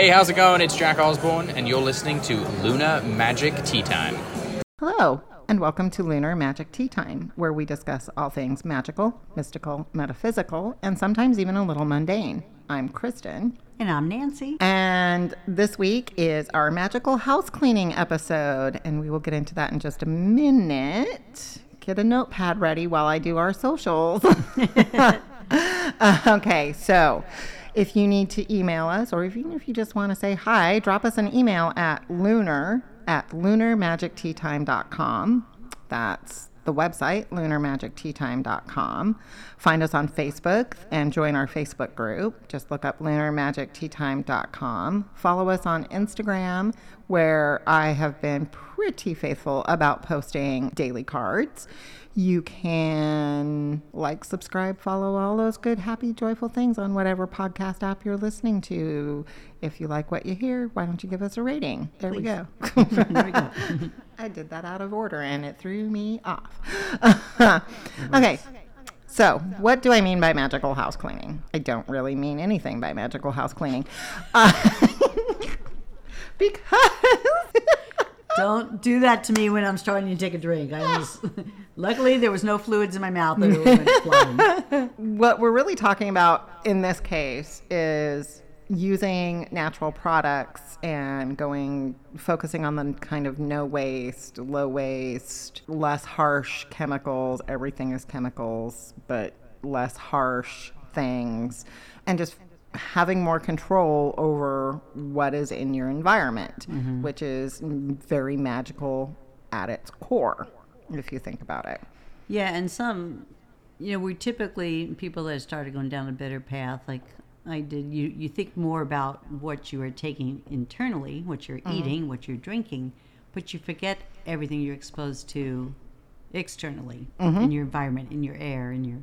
Hey, how's it going? It's Jack Osborne, and you're listening to Lunar Magic Tea Time. Hello, and welcome to Lunar Magic Tea Time, where we discuss all things magical, mystical, metaphysical, and sometimes even a little mundane. I'm Kristen. And I'm Nancy. And this week is our magical house cleaning episode, and we will get into that in just a minute. Get a notepad ready while I do our socials. Okay, so if you need to email us, or even if you just want to say hi, drop us an email at lunar at lunarmagicteatime.com. That's the website, lunarmagicteatime.com. Find us on Facebook and join our Facebook group. Just look up lunarmagicteatime.com. Follow us on Instagram, where I have been pretty faithful about posting daily cards. You can like, subscribe, follow all those good, happy, joyful things on whatever podcast app you're listening to. If you like what you hear, why don't you give us a rating? There we go. There we go. I did that out of order and it threw me off. okay. So, what do I mean by magical house cleaning? I don't really mean anything by magical house cleaning. Uh, because Don't do that to me when I'm starting to take a drink. I was luckily there was no fluids in my mouth that were what we're really talking about in this case is using natural products and going focusing on the kind of no waste, low waste, less harsh chemicals. Everything is chemicals, but less harsh things and just having more control over what is in your environment, mm-hmm. which is very magical at its core if you think about it. Yeah, and some you know, we typically people that started going down a better path like I did, you you think more about what you are taking internally, what you're mm-hmm. eating, what you're drinking, but you forget everything you're exposed to externally mm-hmm. in your environment, in your air, in your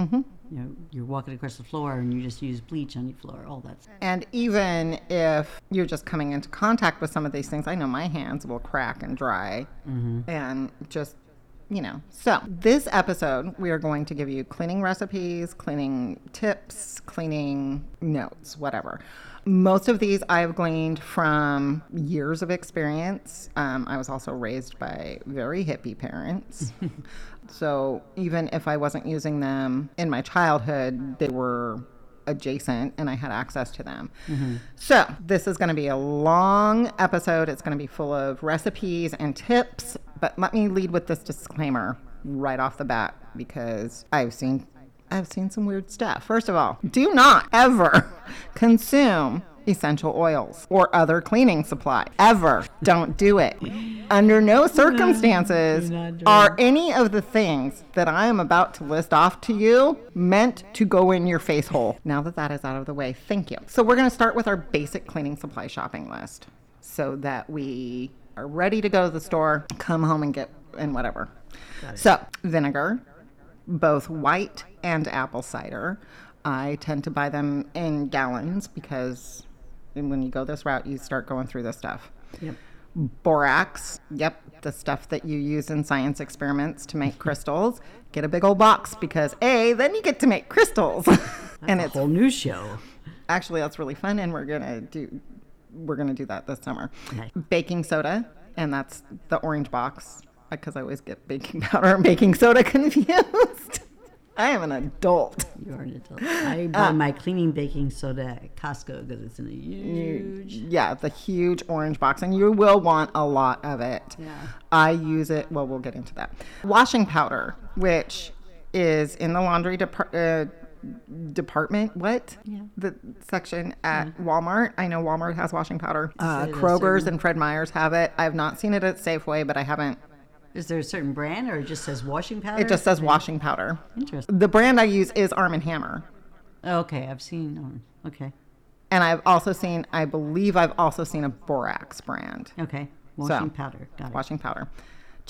Mm-hmm. you know, you're walking across the floor and you just use bleach on your floor, all that. stuff. And even if you're just coming into contact with some of these things, I know my hands will crack and dry mm-hmm. and just, you know. So, this episode, we are going to give you cleaning recipes, cleaning tips, cleaning notes, whatever. Most of these I've gleaned from years of experience. Um, I was also raised by very hippie parents. so, even if I wasn't using them in my childhood, they were adjacent and I had access to them. So, this is going to be a long episode. It's going to be full of recipes and tips, but let me lead with this disclaimer right off the bat because I've seen I've seen some weird stuff. First of all, do not ever consume essential oils or other cleaning supply. Ever. Don't do it. Under no circumstances are any of the things that I am about to list off to you meant to go in your face hole. Now that that is out of the way, thank you. So we're going to start with our basic cleaning supply shopping list so that we are ready to go to the store, come home and get and whatever. So, vinegar, both white and apple cider. I tend to buy them in gallons because when you go this route, you start going through this stuff. Yep. Borax, yep, the stuff that you use in science experiments to make crystals. Get a big old box because A, then you get to make crystals. and it's a whole new show. actually that's really fun and we're gonna do we're gonna do that this summer. Nice. Baking soda, and that's the orange box because I always get baking powder and baking soda confused. I am an adult. You are an adult. I buy my cleaning baking soda at Costco because it's in a huge. Yeah, the huge orange box, and you will want a lot of it. Yeah. I use it. Well, we'll get into that. Washing powder, which is in the laundry depart. Uh, department what Yeah. the section at walmart i know walmart has washing powder uh, kroger's and fred meyer's have it i've not seen it at safeway but i haven't Is there a certain brand or it just says washing powder? it just says washing powder Interesting. the brand i use is arm and hammer Okay, I've seen. Um, okay. and i've also seen i believe i've also seen a borax brand Okay. Washing powder. Got it. washing powder.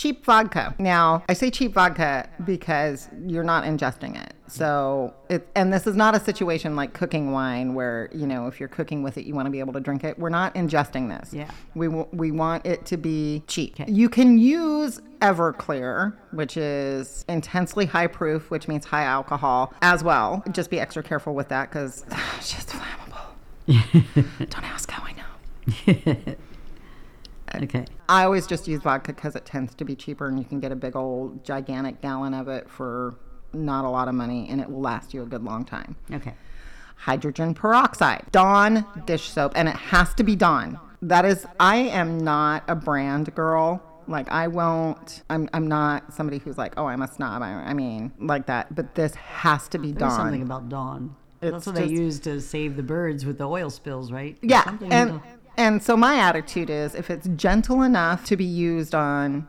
Cheap vodka. Now, I say cheap vodka because you're not ingesting it. So, it, and this is not a situation like cooking wine where, you know, if you're cooking with it, you want to be able to drink it. We're not ingesting this. Yeah. We, w- we want it to be cheap. Okay. You can use Everclear, which is intensely high proof, which means high alcohol as well. Just be extra careful with that because it's just flammable. Don't ask how I know. Okay. I always just use vodka because it tends to be cheaper and you can get a big old gigantic gallon of it for not a lot of money and it will last you a good long time. Okay. Hydrogen peroxide, Dawn dish soap, and it has to be Dawn. That is, I am not a brand girl. Like I won't. I'm. I'm not somebody who's like, oh, I'm a snob. I, I mean, like that. But this has to be There's Dawn. something about Dawn. It's That's what they just- use to save the birds with the oil spills, right? Yeah, something and and so my attitude is if it's gentle enough to be used on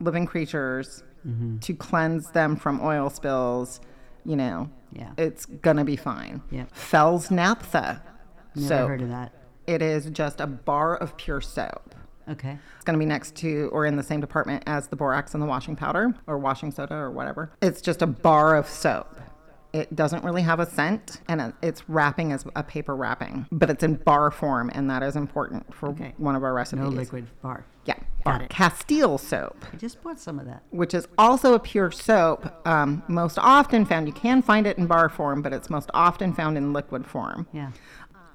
living creatures Mm-hmm. to cleanse them from oil spills, you know, Yeah. it's gonna be fine. Yep. Fels Naptha. Never so heard of that. it is just a bar of pure soap. Okay. It's going to be next to or in the same department as the borax and the washing powder or washing soda or whatever. It's just a bar of soap. It doesn't really have a scent and it's wrapping as a paper wrapping, but it's in bar form and that is important for Okay. one of our recipes. No liquid bar. Yeah. Bar. it. Castile soap, I just bought some of that. which is also a pure soap, um, most often found. You can find it in bar form, but it's most often found in liquid form. Yeah.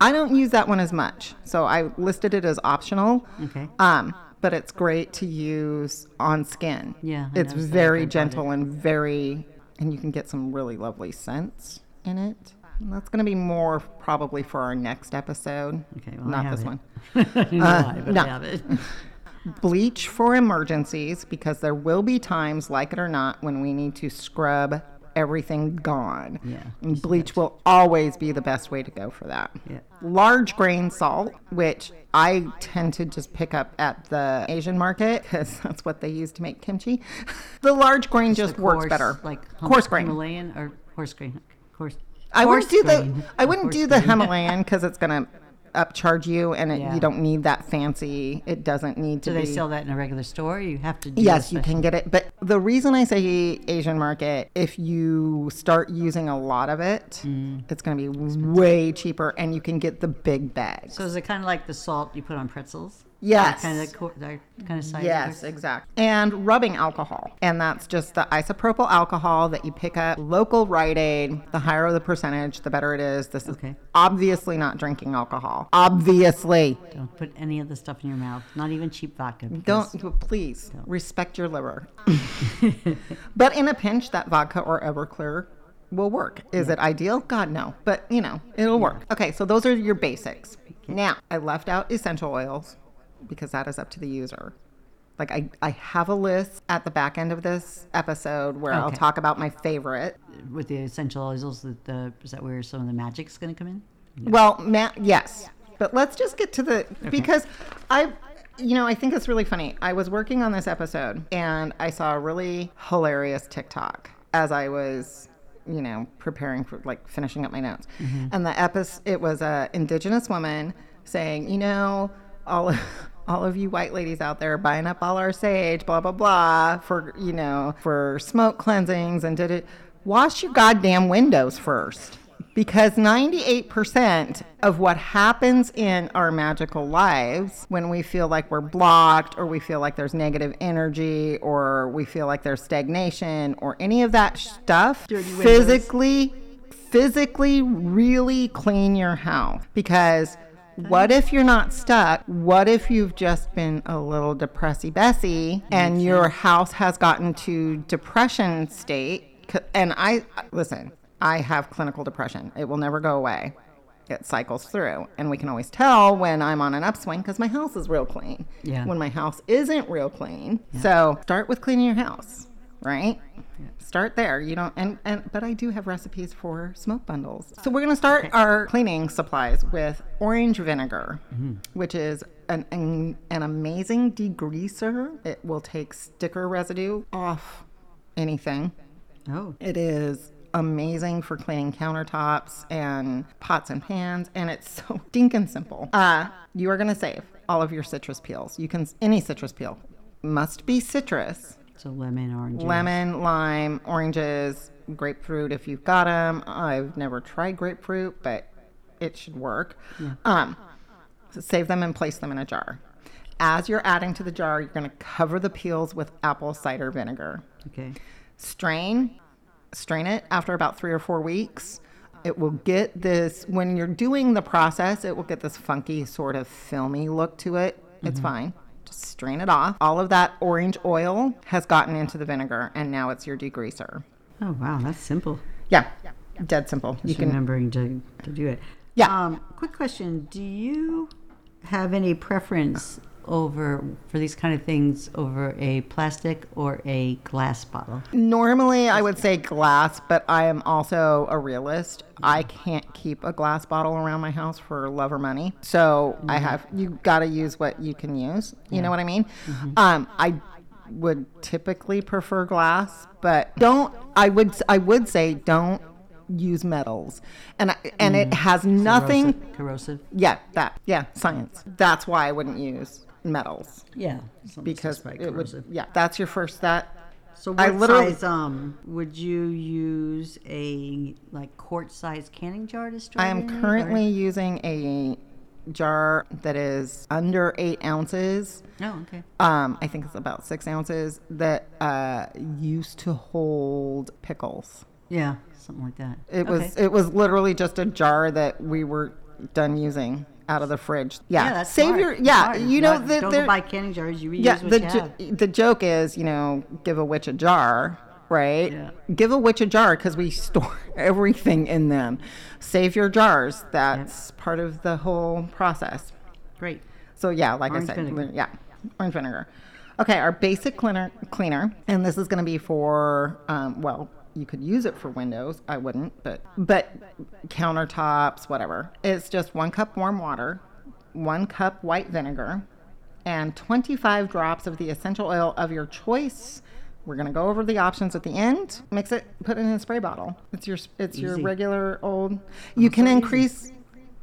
I don't use that one as much, so I listed it as optional. Okay. Um, but it's great to use on skin. Yeah, I it's very after I bought gentle and very, and you can get some really lovely scents in it. And that's going to be more probably for our next episode. Okay. Well, not this it. one. I don't know uh, why, but no. I have it. Bleach for emergencies because there will be times, like it or not, when we need to scrub everything gone. Yeah, And bleach will always be the best way to go for that. Yeah. Large grain salt, which I tend to just pick up at the Asian market because that's what they use to make kimchi. the large grain just The works better. Like hum- coarse grain. Himalayan or coarse grain. Coarse. I wouldn't coarse do the. I wouldn't do the. Himalayan because it's gonna upcharge you, and it, Yeah. you don't need that fancy. It doesn't need to Do be. they sell that in a regular store? You have to. Do Yes, you can get it. But the reason I say Asian market, if you start using a lot of it, Mm. it's going to be way cheaper and you can get the big bags. So is it kind of like the salt you put on pretzels? Yes. Kind of co- that kind of size. Yes, exactly. And rubbing alcohol. And that's just the isopropyl alcohol that you pick up local Rite Aid. The higher the percentage, the better it is. This is Okay. obviously not drinking alcohol. Obviously. Don't put any of the stuff in your mouth. Not even cheap vodka. Don't please respect your liver. but in a pinch, that vodka or Everclear will work. Is it ideal? God no. But you know, it'll work. Okay, so those are your basics. Now I left out essential oils because that is up to the user. Like I, I have a list at the back end of this episode where I'll talk about my favorite. with the essential oils, that the is that where some of the magic's going to come in? Well, ma- yes, but let's just get to the because I, you know, I think it's really funny. I was working on this episode and I saw a really hilarious TikTok as I was, you know, preparing for like finishing up my notes, mm-hmm. and the episode it was a indigenous woman saying, you know, all. Of, all of you white ladies out there buying up all our sage, blah blah blah, for you know, for smoke cleansings and did it. Wash your goddamn windows first because 98% of what happens in our magical lives when we feel like we're blocked or we feel like there's negative energy or we feel like there's stagnation or any of that stuff physically physically really clean your house because Mm-hmm. what if you're not stuck? What if you've just been a little depressy Bessie mm-hmm. and your house has gotten to depression state? And I listen, I have clinical depression. It will never go away. It cycles through, and we can always tell when I'm on an upswing because my house is real clean. Yeah. When my house isn't real clean, so start with cleaning your house, right? Start there. You don't, and and but I do have recipes for smoke bundles. So we're gonna start our cleaning supplies with orange vinegar, which is an, an an amazing degreaser. It will take sticker residue off anything. Oh, It is amazing for cleaning countertops and pots and pans, and it's so stinking simple. Uh, you are to save all of your citrus peels. You can, any citrus peel must be citrus so lemon, orange. lemon, lime, oranges, grapefruit if you've got them. I've never tried grapefruit, but it should work. Um, so save them and place them in a jar. As you're adding to the jar, you're going to cover the peels with apple cider vinegar Okay. strain strain it after about three or four weeks it will get this when you're doing the process. It will get this funky sort of filmy look to it. It's fine. Strain it off. All of that orange oil has gotten into the vinegar, and now it's your degreaser. Oh wow, that's simple. Yeah, dead simple. You Just can. remembering to, to do it. Yeah. Um, quick question: Do you have any preference over for these kind of things over a plastic or a glass bottle? Normally, I would say glass, but I am also a realist. I can't keep a glass bottle around my house for love or money. So I mm-hmm. have you got to use what you can use. You know what I mean? Mm-hmm. Um, I would typically prefer glass, but don't. I would I would say don't use metals, and and it mm. has nothing. Corrosive. corrosive? Yeah, that yeah, science. That's why I wouldn't use metals Yeah. because it would. corrosive. Yeah, that's your first. That So I what literally- size um would you use a like quart size canning jar to store? I am in, or- currently using a jar that is under eight ounces. Oh, okay. Um, I think it's about six ounces that uh, used to hold pickles. Yeah, something like that. It was Okay. it was literally just a jar that we were done using out of the fridge. Yeah, Yeah, that's save smart. your yeah. smart. You know that don't go buy canning jars. You reuse yeah. The jo- the joke is you know give a witch a jar. Right? Yeah. Give a witch a jar because we store everything in them. Save your jars. That's part of the whole process. Great. So yeah, like Orange I said, vinegar. yeah, orange vinegar. Okay, our basic cleaner, cleaner, and this is going to be for, um, well, you could use it for windows. I wouldn't, but but countertops, whatever. It's just one cup warm water, one cup white vinegar, and 25 drops of the essential oil of your choice. We're gonna go over the options at the end. Mix it, put it in a spray bottle. It's your it's your regular old. You can increase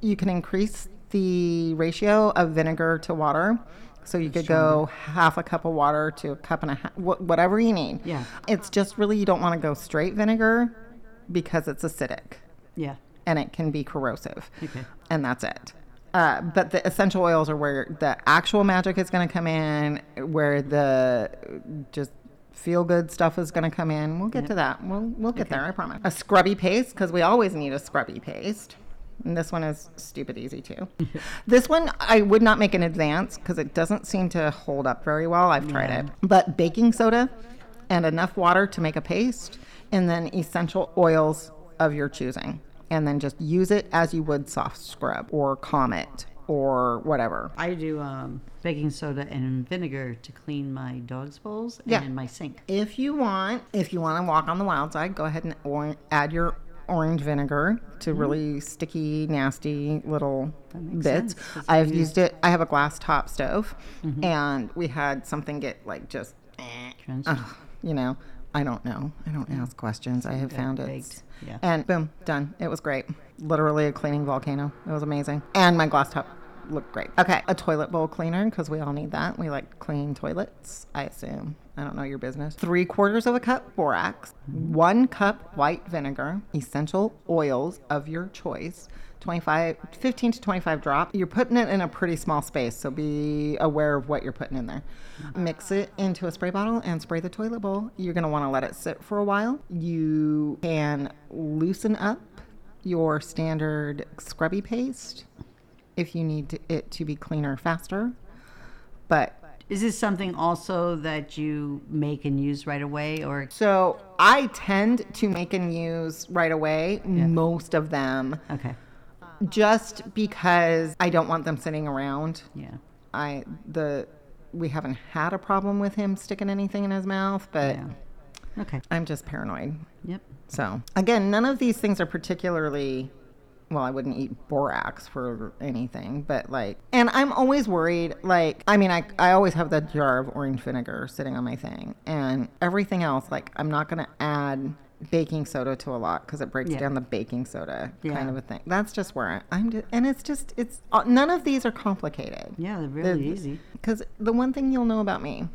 you can increase the ratio of vinegar to water. So you could go half a cup of water to a cup and a half, wh- whatever you need. Yeah. It's just really you don't want to go straight vinegar because it's acidic Yeah. and it can be corrosive. Okay. And that's it. Uh, but the essential oils are where the actual magic is going to come in, where the just feel good stuff is going to come in. We'll get to that. We'll we'll get there. I promise. A scrubby paste because we always need a scrubby paste. And this one is stupid easy too. this one I would not make in advance because it doesn't seem to hold up very well. I've tried Yeah. it. But baking soda and enough water to make a paste, and then essential oils of your choosing. And then just use it as you would soft scrub or Comet or whatever. I do um, baking soda and vinegar to clean my dog's bowls Yeah. and my sink. If you want, if you want to walk on the wild side, go ahead and add your orange vinegar to really sticky, nasty little bits. sense, I've used it. I have a glass top stove, and we had something get like just, eh, ugh, you know. I don't know. I don't ask questions. I have found it. Yeah. And boom, done. It was great. Literally a cleaning volcano. It was amazing. And my glass top looked great. Okay, a toilet bowl cleaner because we all need that. We like clean toilets, I assume. I don't know your business. Three quarters of a cup borax, one cup white vinegar, essential oils of your choice. 25 15 to 25 drop you're putting it in a pretty small space so be aware of what you're putting in there mix it into a spray bottle and spray the toilet bowl you're going to want to let it sit for a while you can loosen up your standard scrubby paste if you need to, it to be cleaner faster but Is this something also that you make and use right away, or so i tend to make and use right away most of them okay? just because i don't want them sitting around Yeah. I the we haven't had a problem with him sticking anything in his mouth, but Yeah. Okay. I'm just paranoid. Yep. So again, none of these things are particularly well, I wouldn't eat borax for anything, but like, and I'm always worried. Like, I mean, I, I always have that jar of orange vinegar sitting on my thing, and everything else, like, I'm not going to add baking soda to a lot because it breaks Yeah. down the baking soda Yeah. kind of a thing. That's just where I, I'm, just, and it's just, it's, uh, none of these are complicated. Yeah, they're really easy. Because the one thing you'll know about me,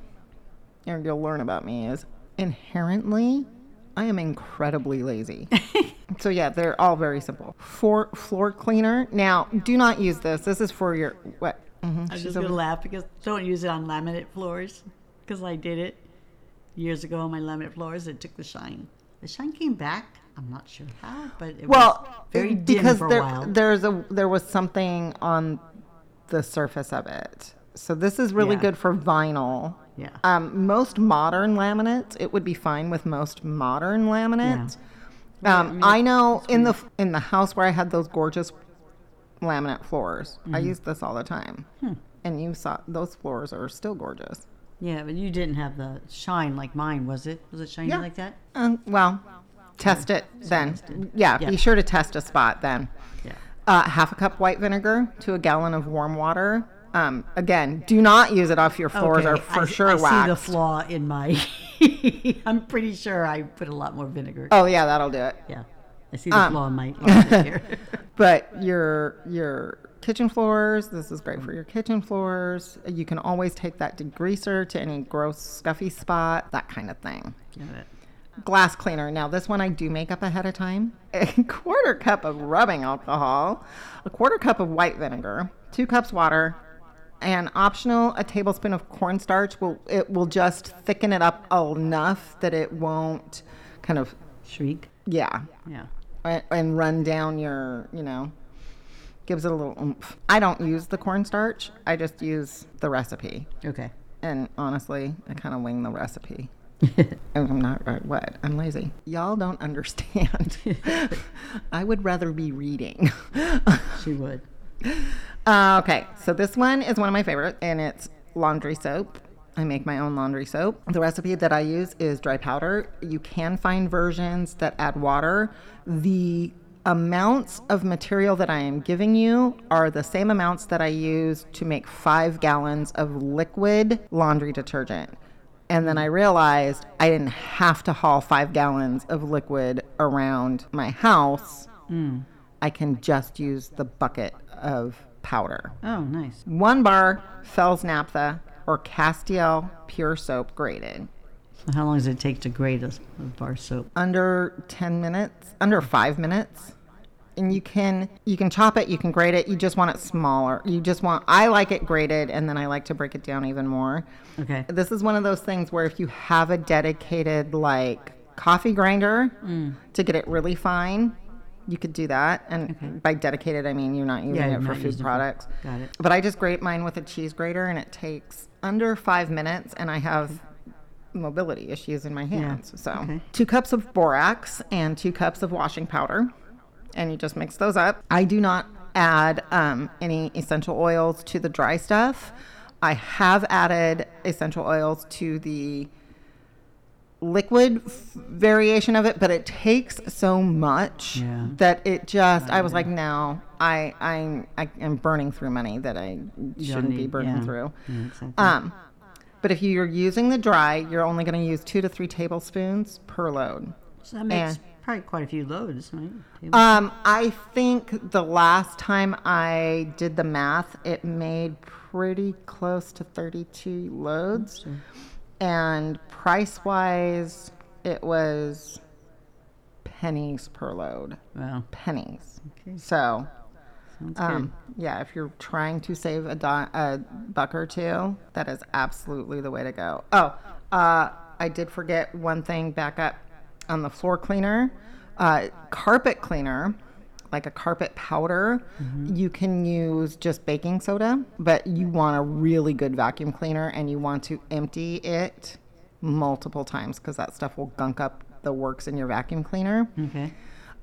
or you'll learn about me, is inherently, I am incredibly lazy. so yeah, they're all very simple. For floor cleaner. Now, do not use this. This is for your what? Mm-hmm. I was just gonna laugh because don't use it on laminate floors because I did it years ago on my laminate floors. It took the shine. The shine came back, I'm not sure how, but it Well, was very dim because for a there while. there's a there was something on the surface of it. So this is really Yeah. good for vinyl. Yeah. Um, most modern laminates, it would be fine with most modern laminates. Um, I know in the in the house where I had those gorgeous laminate floors, I Mm-hmm. used this all the time. Hmm. And you saw those floors are still gorgeous. yeah, but you didn't have the shine like mine, was it? Was it shiny Yeah. like that? Um, well, test it then. tested. Yeah, Yeah. be sure to test a spot then. Yeah. Uh, half a cup white vinegar to a gallon of warm water. Um, again, do not use it off your floors are for I, sure I waxed. see the flaw in my. I'm pretty sure I put a lot more vinegar. Oh yeah, that'll do it. Yeah, I see the Um, flaw in my here. But your your kitchen floors, this is great for your kitchen floors. You can always take that degreaser to any gross scuffy spot, that kind of thing. Got it. glass cleaner. Now, this one I do make up ahead of time. A quarter cup of rubbing alcohol, a quarter cup of white vinegar, two cups water, and optional a tablespoon of cornstarch. Will it will just thicken it up enough that it won't kind of Shriek. yeah Yeah. and, and run down your you know gives it a little oomph. I don't use the cornstarch. I just use the recipe. Okay. And honestly, I kind of wing the recipe. I'm not uh, what? I'm lazy. Y'all don't understand. I would rather be reading. She would. Uh, okay, so this one is one of my favorites, and it's laundry soap. I make my own laundry soap. The recipe that I use is dry powder. You can find versions that add water. The amounts of material that I am giving you are the same amounts that I use to make five gallons of liquid laundry detergent. And then I realized I didn't have to haul five gallons of liquid around my house. I can just use the bucket of powder. Oh, nice. One bar Fels Naptha or Castile Pure Soap grated. So how long does it take to grate a, a bar soap? Under 10 minutes, under five minutes. And you can you can chop it, you can grate it. You just want it smaller. You just want I like it grated, and then I like to break it down even more. Okay. This is one of those things where if you have a dedicated like coffee grinder mm. to get it really fine, you could do that. And by dedicated, I mean you're not using Yeah, it for food using it products. got it. But I just grate mine with a cheese grater, and it takes under five minutes, and I have mobility issues in my hands. So okay. two cups of borax and two cups of washing powder, and you just mix those up. I do not add um, any essential oils to the dry stuff. I have added essential oils to the liquid f- variation of it, but it takes so much Yeah. that it just. I was like, no, I I I am burning through money that I shouldn't be burning yeah. through. Yeah, exactly. Um, but if you're using the dry, you're only going to use two to three tablespoons per load. so that makes and- probably quite a few loads, right? Um, I think the last time I did the math, it made pretty close to 32 loads. And price wise, it was pennies per load. wow. Pennies. Okay. So, um, yeah, if you're trying to save a, do- a buck or two, that is absolutely the way to go. Oh, uh, I did forget one thing back up on the floor cleaner. Uh, carpet cleaner, like a carpet powder, you can use just baking soda, but you want a really good vacuum cleaner and you want to empty it multiple times because that stuff will gunk up the works in your vacuum cleaner. Okay.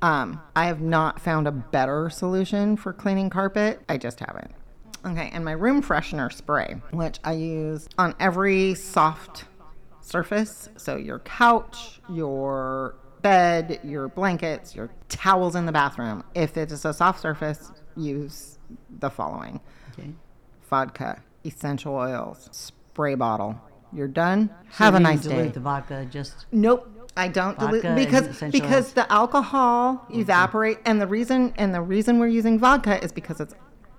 Um, I have not found a better solution for cleaning carpet. I just haven't. Okay, and my room freshener spray, which I use on every soft surface. So your couch, your bed, your blankets, your towels in the bathroom. If it is a soft surface, use the following Okay. vodka, essential oils, spray bottle. You're done. So Have a you nice dilute day. the vodka just Nope. I don't dilute because because the alcohol evaporate and the reason and the reason we're using vodka is because it's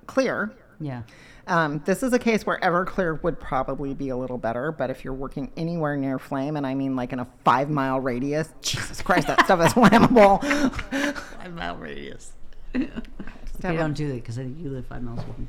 clear. yeah. Um, this is a case where Everclear would probably be a little better, but if you're working anywhere near flame, and I mean like in a five mile radius, Jesus Christ, that stuff is flammable. Five mile radius. have Okay, a- don't do that because I think you live five miles from me.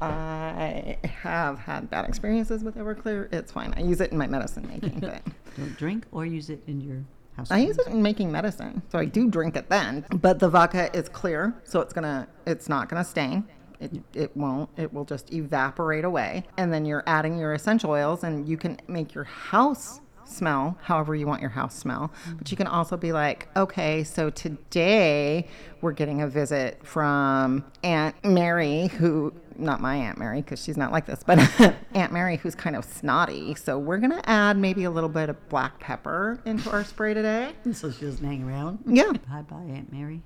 I have had bad experiences with Everclear. It's fine. I use it in my medicine making, but Don't drink or use it in your house. I use it in making medicine, so I do drink it then. But the vodka is clear, so it's gonna, it's not gonna stain. It, it won't. It will just evaporate away. And then you're adding your essential oils, and you can make your house smell however you want your house smell. But you can also be like, okay, so today we're getting a visit from Aunt Mary, who not my Aunt Mary because she's not like this, but Aunt Mary who's kind of snotty. So we're gonna add maybe a little bit of black pepper into our spray today. So she doesn't hang around. Yeah. Bye bye, Aunt Mary.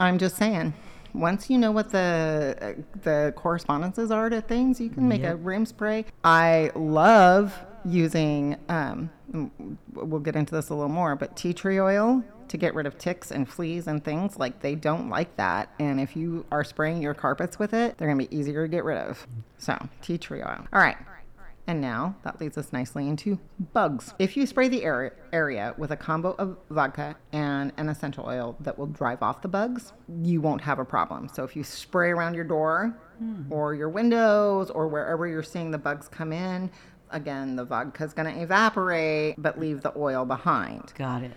I'm just saying. Once you know what the uh, the correspondences are to things, you can make a room spray. I love using. Um, we'll get into this a little more, but tea tree oil to get rid of ticks and fleas and things like they don't like that. And if you are spraying your carpets with it, they're gonna be easier to get rid of. So tea tree oil. All right. And now that leads us nicely into bugs. If you spray the area, area with a combo of vodka and an essential oil that will drive off the bugs, you won't have a problem. So if you spray around your door hmm. or your windows or wherever you're seeing the bugs come in, again, the vodka is going to evaporate but leave the oil behind Got it.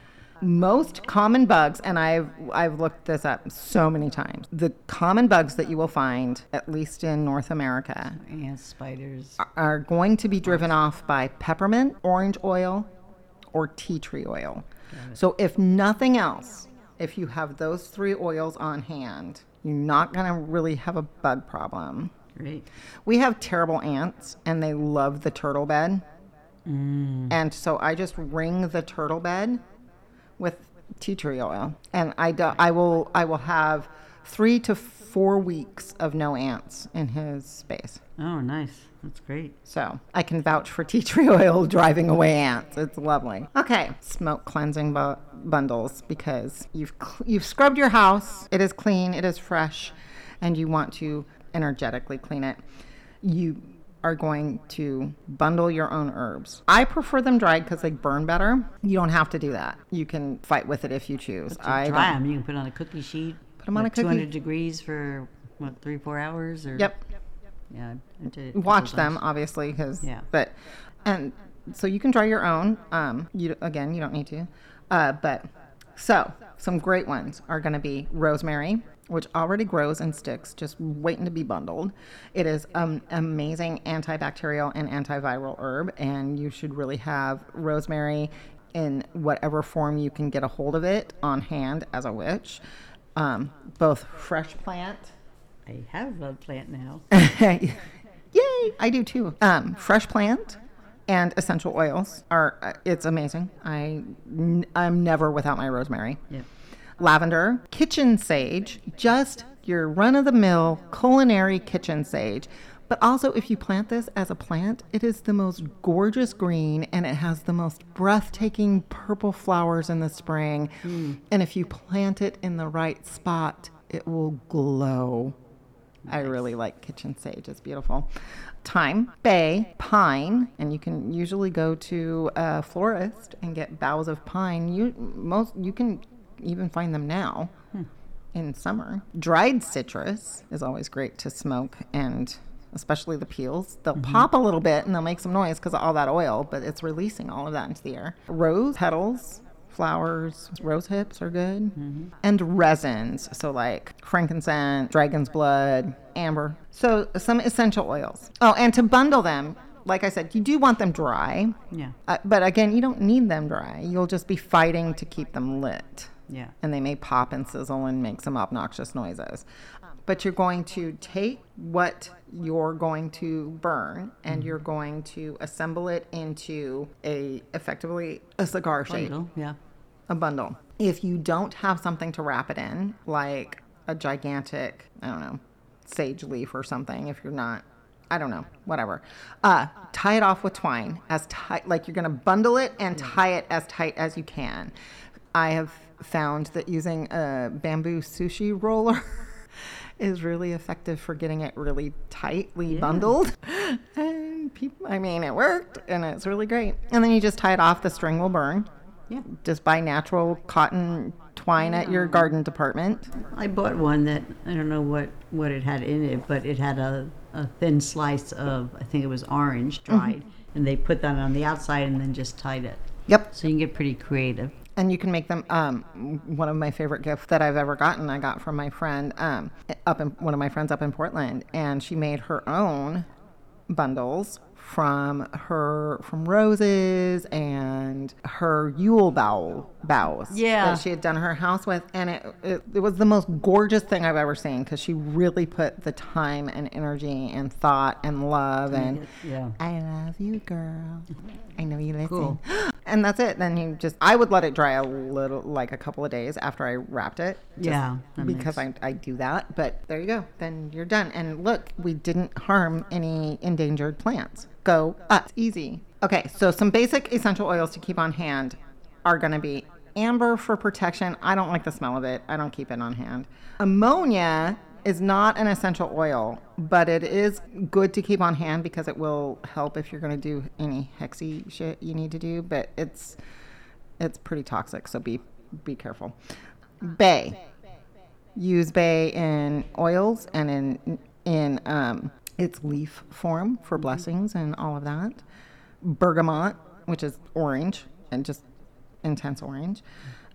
Most common bugs and I've I've looked this up so many times. The common bugs that you will find at least in North America Ants, spiders. are going to be driven off by peppermint, orange oil, or tea tree oil. So, if nothing else, if you have those three oils on hand, you're not going to really have a bug problem. Great. We have terrible ants and they love the turtle bed. Mm. And so I just ring the turtle bed with tea tree oil. And I, do, I will I will have three to four weeks of no ants in his space. Oh, nice. That's great. So I can vouch for tea tree oil driving away ants. It's lovely. Okay, smoke cleansing bu- bundles because you've cl- you've scrubbed your house. It is clean. It is fresh, and you want to energetically clean it. You are going to bundle your own herbs. I prefer them dried because they burn better. You don't have to do that. You can fight with it if you choose. I Dry them. You can put on a cookie sheet. Put them on a cookie- 200 degrees for what three, four hours or. Yep. Yeah. I did it a couple watch them obviously because Yeah. but and so you can dry your own um you again you don't need to uh but so some great ones are going to be rosemary which already grows and sticks just waiting to be bundled it is an amazing antibacterial and antiviral herb and you should really have rosemary in whatever form you can get a hold of it on hand as a witch um, both fresh plant I have a plant now. Yay! I do too. Um, fresh plant and essential oils are uh, it's amazing. I n- I'm never without my rosemary. Yep. Lavender, kitchen sage, just your run of the mill culinary kitchen sage. But also, if you plant this as a plant, it is the most gorgeous green and it has the most breathtaking purple flowers in the spring. Mm. And if you plant it in the right spot, it will glow. I really like kitchen sage. It's beautiful. Thyme, bay, pine, and you can usually go to a florist and get boughs of pine. You most you can even find them now hmm. in summer. Dried citrus is always great to smoke and especially the peels. They'll mm-hmm. pop a little bit and they'll make some noise because of all that oil, but it's releasing all of that into the air. Rose petals, flowers, rose hips are good. Mm-hmm. And resins, so like frankincense, dragon's blood, amber. So some essential oils. Oh, and to bundle them, like I said, you do want them dry. Yeah. Uh, but again, you don't need them dry. You'll just be fighting to keep them lit Yeah. and they may pop and sizzle and make some obnoxious noises. But you're going to take what you're going to burn and you're going to assemble it into a effectively a cigar shape, Bundle. Yeah. a bundle. If you don't have something to wrap it in, like a gigantic, I don't know, sage leaf or something, if you're not I don't know, whatever. Uh, tie it off with twine as tight, like you're going to bundle it and tie it as tight as you can. I have found that using a bamboo sushi roller is really effective for getting it really tightly bundled. And people, I mean, it worked and it's really great. And then you just tie it off, the string will burn. Yeah. Just buy natural cotton twine at your mm-hmm. garden department. I bought one that I don't know what what it had in it, but it had a, a thin slice of I think it was orange dried, mm-hmm. and they put that on the outside and then just tied it. Yep. So you can get pretty creative. And you can make them. Um, one of my favorite gifts that I've ever gotten, I got from my friend um, up in one of my friends up in Portland, and she made her own bundles from her from roses and her Yule bow bows Yeah. that she had done her house with, and it it, it was the most gorgeous thing I've ever seen because she really put the time and energy and thought and love and Yeah. I love you, girl. I know you listen. Cool. And that's it. Then you just, I would let it dry a little, like a couple of days after I wrapped it. just Yeah, Because I, I do that. But there you go. Then you're done. And look, we didn't harm any endangered plants. Go us. Easy. Okay. So some basic essential oils to keep on hand are going to be amber for protection. I don't like the smell of it. I don't keep it on hand. Ammonia is not an essential oil, but it is good to keep on hand because it will help if you're going to do any hexy shit you need to do. But it's it's pretty toxic, so be be careful. Bay, use bay in oils and in in um, its leaf form for blessings and all of that. Bergamot, which is orange and just intense orange.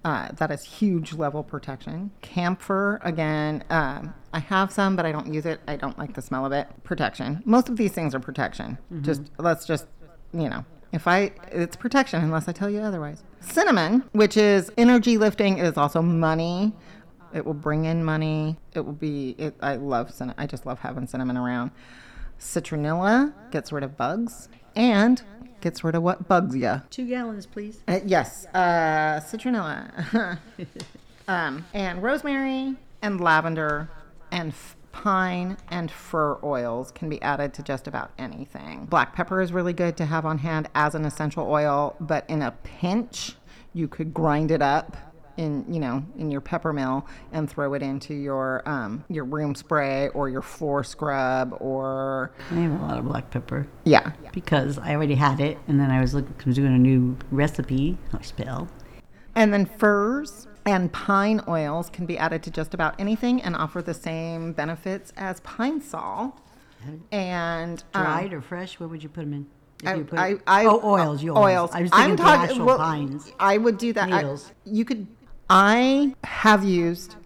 Uh, that is huge level protection. Camphor, again, um, I have some, but I don't use it. I don't like the smell of it. Protection. Most of these things are protection. Just let's just, you know, if I, it's protection unless I tell you otherwise. Cinnamon, which is energy lifting, it is also money. It will bring in money. It will be. It, I love cinnamon. I just love having cinnamon around. Citronella gets rid of bugs and gets rid of what bugs you. Two gallons, please. Uh, yes, uh, citronella, um, and rosemary and lavender and f- pine and fir oils can be added to just about anything. Black pepper is really good to have on hand as an essential oil, but in a pinch, you could grind it up in you know in your pepper mill and throw it into your um, your room spray or your floor scrub or I have a lot of black pepper yeah because I already had it, and then I was looking, I was doing a new recipe. I spell. And then firs and pine oils can be added to just about anything and offer the same benefits as Pine-Sol. And um, Dried or fresh? What would you put them in? If I, you put- I, I, oh, oils. You oils. I was thinking I'm talking. well, pines. I would do that. I- you could. I have used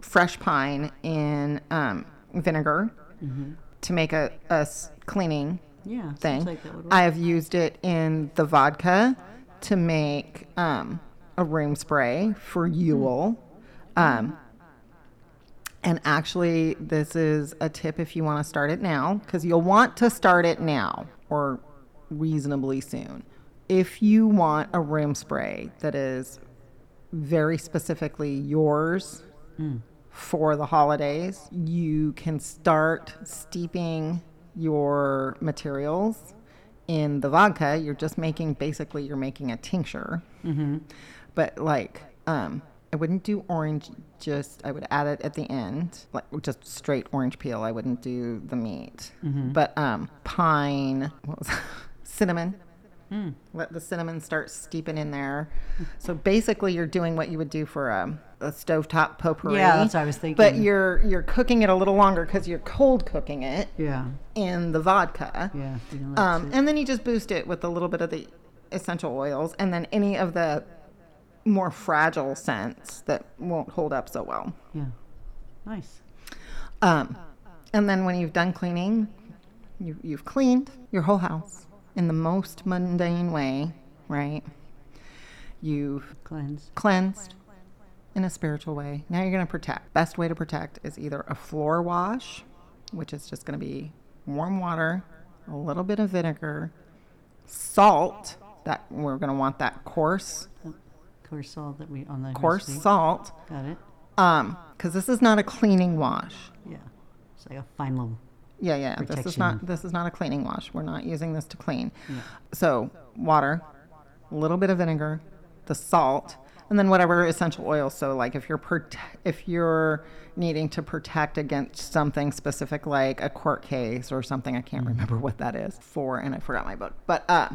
fresh pine in um, vinegar to make a cleaning Yeah, thing. like that would work. I have used it in the vodka to make um, a room spray for Yule. Um, and actually, this is a tip if you want to start it now, because you'll want to start it now or reasonably soon. If you want a room spray that is very specifically yours for the holidays, you can start steeping your materials in the vodka. You're just making basically you're making a tincture. But like, um, I wouldn't do orange. Just I would add it at the end, like just straight orange peel. I wouldn't do the meat. But um, pine, what cinnamon. Let the cinnamon start steeping in there. So basically, you're doing what you would do for a, a stovetop potpourri. Yeah, that's what I was thinking. But you're you're cooking it a little longer because you're cold cooking it Yeah, in the vodka. yeah. you know, Um, and then you just boost it with a little bit of the essential oils, and then any of the more fragile scents that won't hold up so well. yeah. Nice. Um, and then when you've done cleaning, you, you've cleaned your whole house in the most mundane way, right? You've Cleanse. cleansed in a spiritual way. Now you're going to protect. Best way to protect is either a floor wash, which is just going to be warm water, a little bit of vinegar, salt. That we're going to want that coarse, Coarse salt that we on the coarse salt, Got it. um, because this is not a cleaning wash. Yeah. It's like a fine Yeah, yeah. This is not this is not a cleaning wash. We're not using this to clean. So water, a little bit of vinegar, the salt, and then whatever essential oil. So like if you're prote- if you're needing to protect against something specific like a court case or something, I can't remember what that is for, and I forgot my book. But uh,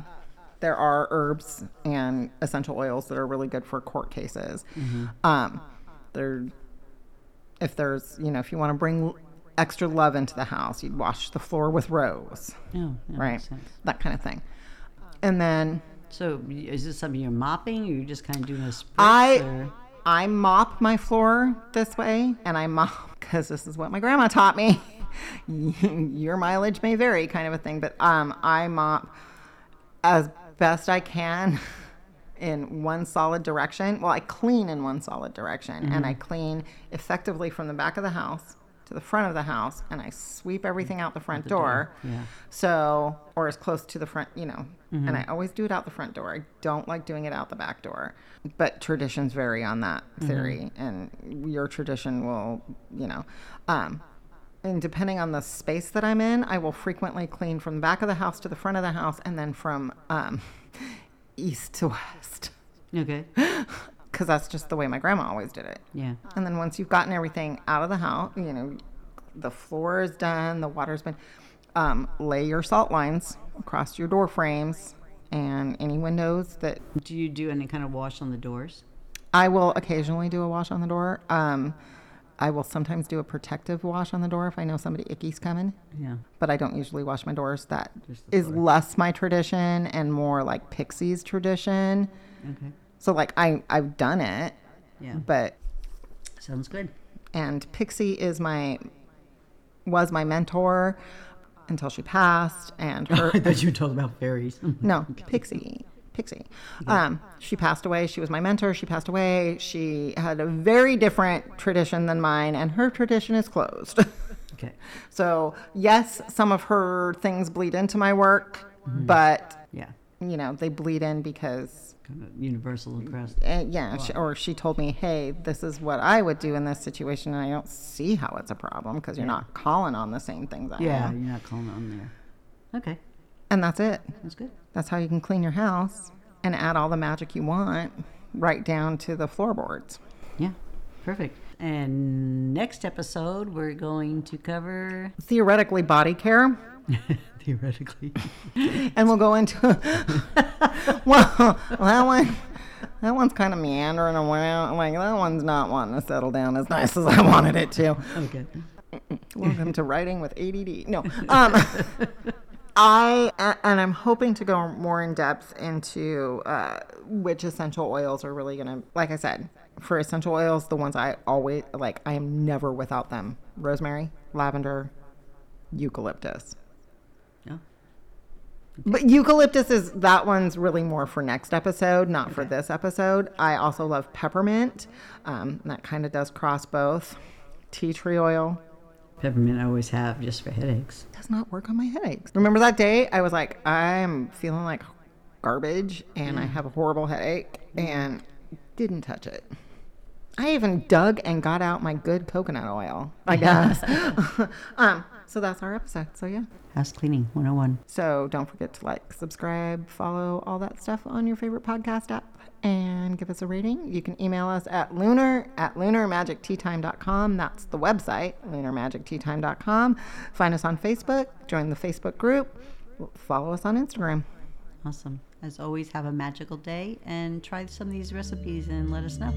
there are herbs and essential oils that are really good for court cases. Um, they're if there's you know if you want to bring extra love into the house you'd wash the floor with rose yeah right that kind of thing and then So is this something you're mopping, or you're just kind of doing a spritz? I or? I mop my floor this way, and I mop because this is what my grandma taught me. Your mileage may vary, kind of a thing, but um, I mop as best I can in one solid direction. Well, I clean in one solid direction, and I clean effectively from the back of the house to the front of the house, and I sweep everything out the front door. yeah. So, or as close to the front, you know, and I always do it out the front door. I don't like doing it out the back door. But traditions vary on that theory, and your tradition will, you know, um, and depending on the space that I'm in, I will frequently clean from the back of the house to the front of the house, and then from um, east to west, Okay. because that's just the way my grandma always did it. Yeah. And then once you've gotten everything out of the house, you know, the floor is done, the water's been, um, lay your salt lines across your door frames and any windows that Do you do any kind of wash on the doors? I will occasionally do a wash on the door. Um, I will sometimes do a protective wash on the door if I know somebody icky's coming, Yeah. but I don't usually wash my doors. That is less my tradition and more like Pixie's tradition. Okay. So like I I've done it, Yeah. but Sounds good. and Pixie is my was my mentor until she passed and her thought you were talking about fairies. no Pixie Pixie um she passed away she was my mentor she passed away she had a very different tradition than mine and her tradition is closed okay. so yes some of her things bleed into my work but Yeah. You know they bleed in because Kind of universal across. uh, yeah, she, or she told me, "Hey, this is what I would do in this situation," and I don't see how it's a problem because you're not calling on the same things I Yeah, am. you're not calling on there. Okay. And that's it. That's good. That's how you can clean your house and add all the magic you want, right down to the floorboards. Yeah. Perfect. And next episode, we're going to cover Theoretically, body care, theoretically. and we'll go into well, that one. That one's kind of meandering around. I'm like that one's not wanting to settle down as nice as I wanted it to. okay. Welcome to writing with ADD. No. Um, I and I'm hoping to go more in depth into uh, which essential oils are really gonna. Like I said, for essential oils, the ones I always like, I am never without them: rosemary, lavender, eucalyptus. But eucalyptus is that one's really more for next episode, not for this episode. I also love peppermint. Um, that kind of does cross both. Tea tree oil. Peppermint I always have just for headaches. does not work on my headaches. Remember that day I was like, I'm feeling like garbage and I have a horrible headache and didn't touch it. I even dug and got out my good coconut oil, I guess. um, so that's our episode. So yeah. House cleaning 101. So don't forget to like, subscribe, follow all that stuff on your favorite podcast app and give us a rating. You can email us at lunar at lunarmagicteatime.com. That's the website, lunarmagicteatime.com. Find us on Facebook, join the Facebook group, follow us on Instagram. Awesome. As always, have a magical day and try some of these recipes and let us know.